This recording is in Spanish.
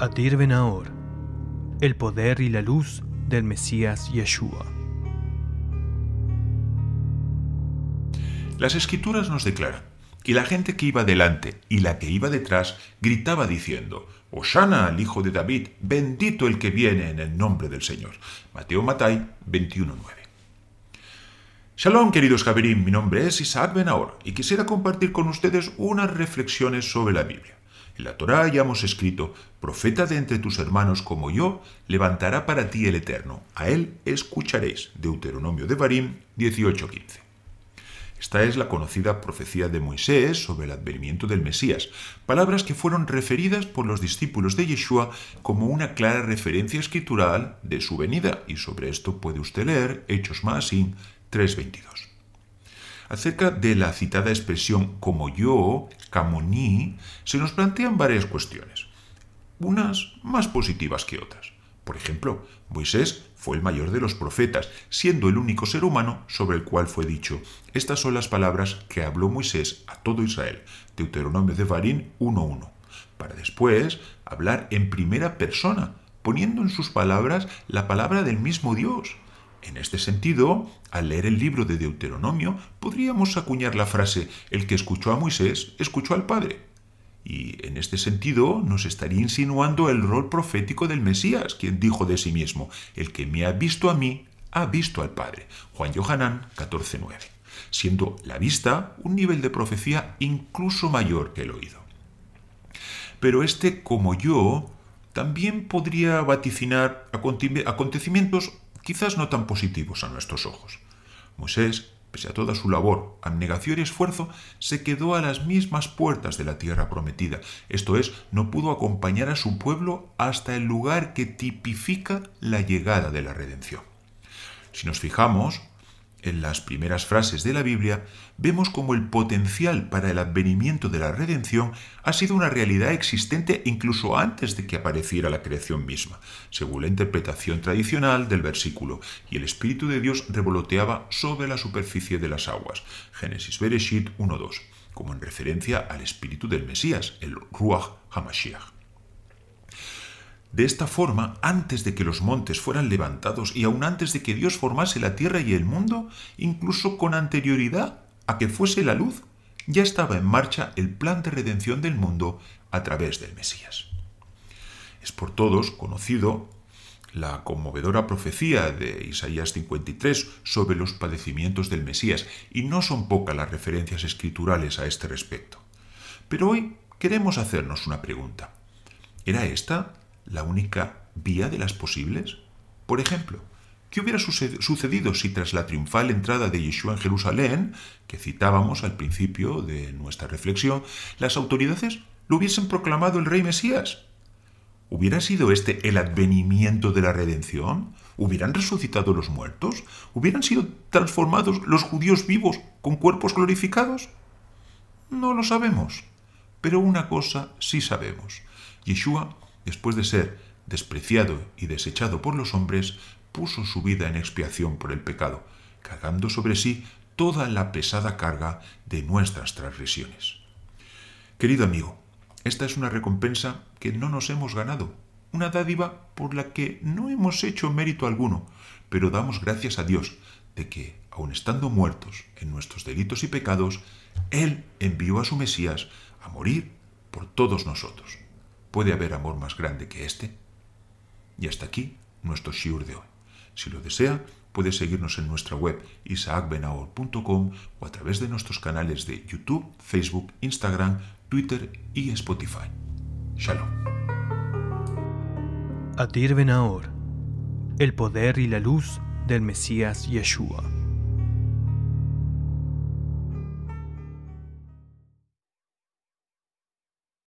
Adir Benaor, el poder y la luz del Mesías Yeshua. Las escrituras nos declaran que la gente que iba delante y la que iba detrás gritaba diciendo, Osana al hijo de David, bendito el que viene en el nombre del Señor. Mateo Matai 21.9. Shalom queridos Javerín, mi nombre es Isaac Benaor y quisiera compartir con ustedes unas reflexiones sobre la Biblia. En la Torá ya hemos escrito, profeta de entre tus hermanos como yo, levantará para ti el Eterno, a él escucharéis. Deuteronomio de Barim 18.15. Esta es la conocida profecía de Moisés sobre el advenimiento del Mesías, palabras que fueron referidas por los discípulos de Yeshua como una clara referencia escritural de su venida, y sobre esto puede usted leer Hechos Maasim 3.22. Acerca de la citada expresión como yo, camoní, se nos plantean varias cuestiones, unas más positivas que otras. Por ejemplo, Moisés fue el mayor de los profetas, siendo el único ser humano sobre el cual fue dicho, estas son las palabras que habló Moisés a todo Israel, Deuteronomio de Barín 1.1, para después hablar en primera persona, poniendo en sus palabras la palabra del mismo Dios, en este sentido, al leer el libro de Deuteronomio, podríamos acuñar la frase, el que escuchó a Moisés, escuchó al Padre. Y en este sentido nos estaría insinuando el rol profético del Mesías, quien dijo de sí mismo, el que me ha visto a mí, ha visto al Padre. Juan Johanán 14.9. Siendo la vista un nivel de profecía incluso mayor que el oído. Pero este como yo también podría vaticinar acontecimientos quizás no tan positivos a nuestros ojos. Moisés, pese a toda su labor, abnegación y esfuerzo, se quedó a las mismas puertas de la tierra prometida, esto es, no pudo acompañar a su pueblo hasta el lugar que tipifica la llegada de la redención. Si nos fijamos, en las primeras frases de la Biblia, vemos como el potencial para el advenimiento de la redención ha sido una realidad existente incluso antes de que apareciera la creación misma, según la interpretación tradicional del versículo, y el Espíritu de Dios revoloteaba sobre la superficie de las aguas. Génesis Bereshit 1.2, como en referencia al Espíritu del Mesías, el Ruach HaMashiach. De esta forma, antes de que los montes fueran levantados y aun antes de que Dios formase la tierra y el mundo, incluso con anterioridad a que fuese la luz, ya estaba en marcha el plan de redención del mundo a través del Mesías. Es por todos conocido la conmovedora profecía de Isaías 53 sobre los padecimientos del Mesías, y no son pocas las referencias escriturales a este respecto. Pero hoy queremos hacernos una pregunta. ¿Era esta la única vía de las posibles? Por ejemplo, ¿qué hubiera sucedido si tras la triunfal entrada de Yeshua en Jerusalén, que citábamos al principio de nuestra reflexión, las autoridades lo hubiesen proclamado el rey Mesías? ¿Hubiera sido este el advenimiento de la redención? ¿Hubieran resucitado los muertos? ¿Hubieran sido transformados los judíos vivos con cuerpos glorificados? No lo sabemos, pero una cosa sí sabemos. Yeshua después de ser despreciado y desechado por los hombres, puso su vida en expiación por el pecado, cargando sobre sí toda la pesada carga de nuestras transgresiones. Querido amigo, esta es una recompensa que no nos hemos ganado, una dádiva por la que no hemos hecho mérito alguno, pero damos gracias a Dios de que, aun estando muertos en nuestros delitos y pecados, Él envió a su Mesías a morir por todos nosotros. ¿Puede haber amor más grande que este? Y hasta aquí nuestro shiur de hoy. Si lo desea, puede seguirnos en nuestra web isaacbenaor.com o a través de nuestros canales de YouTube, Facebook, Instagram, Twitter y Spotify. Shalom. Adir Benaor, el poder y la luz del Mesías Yeshua.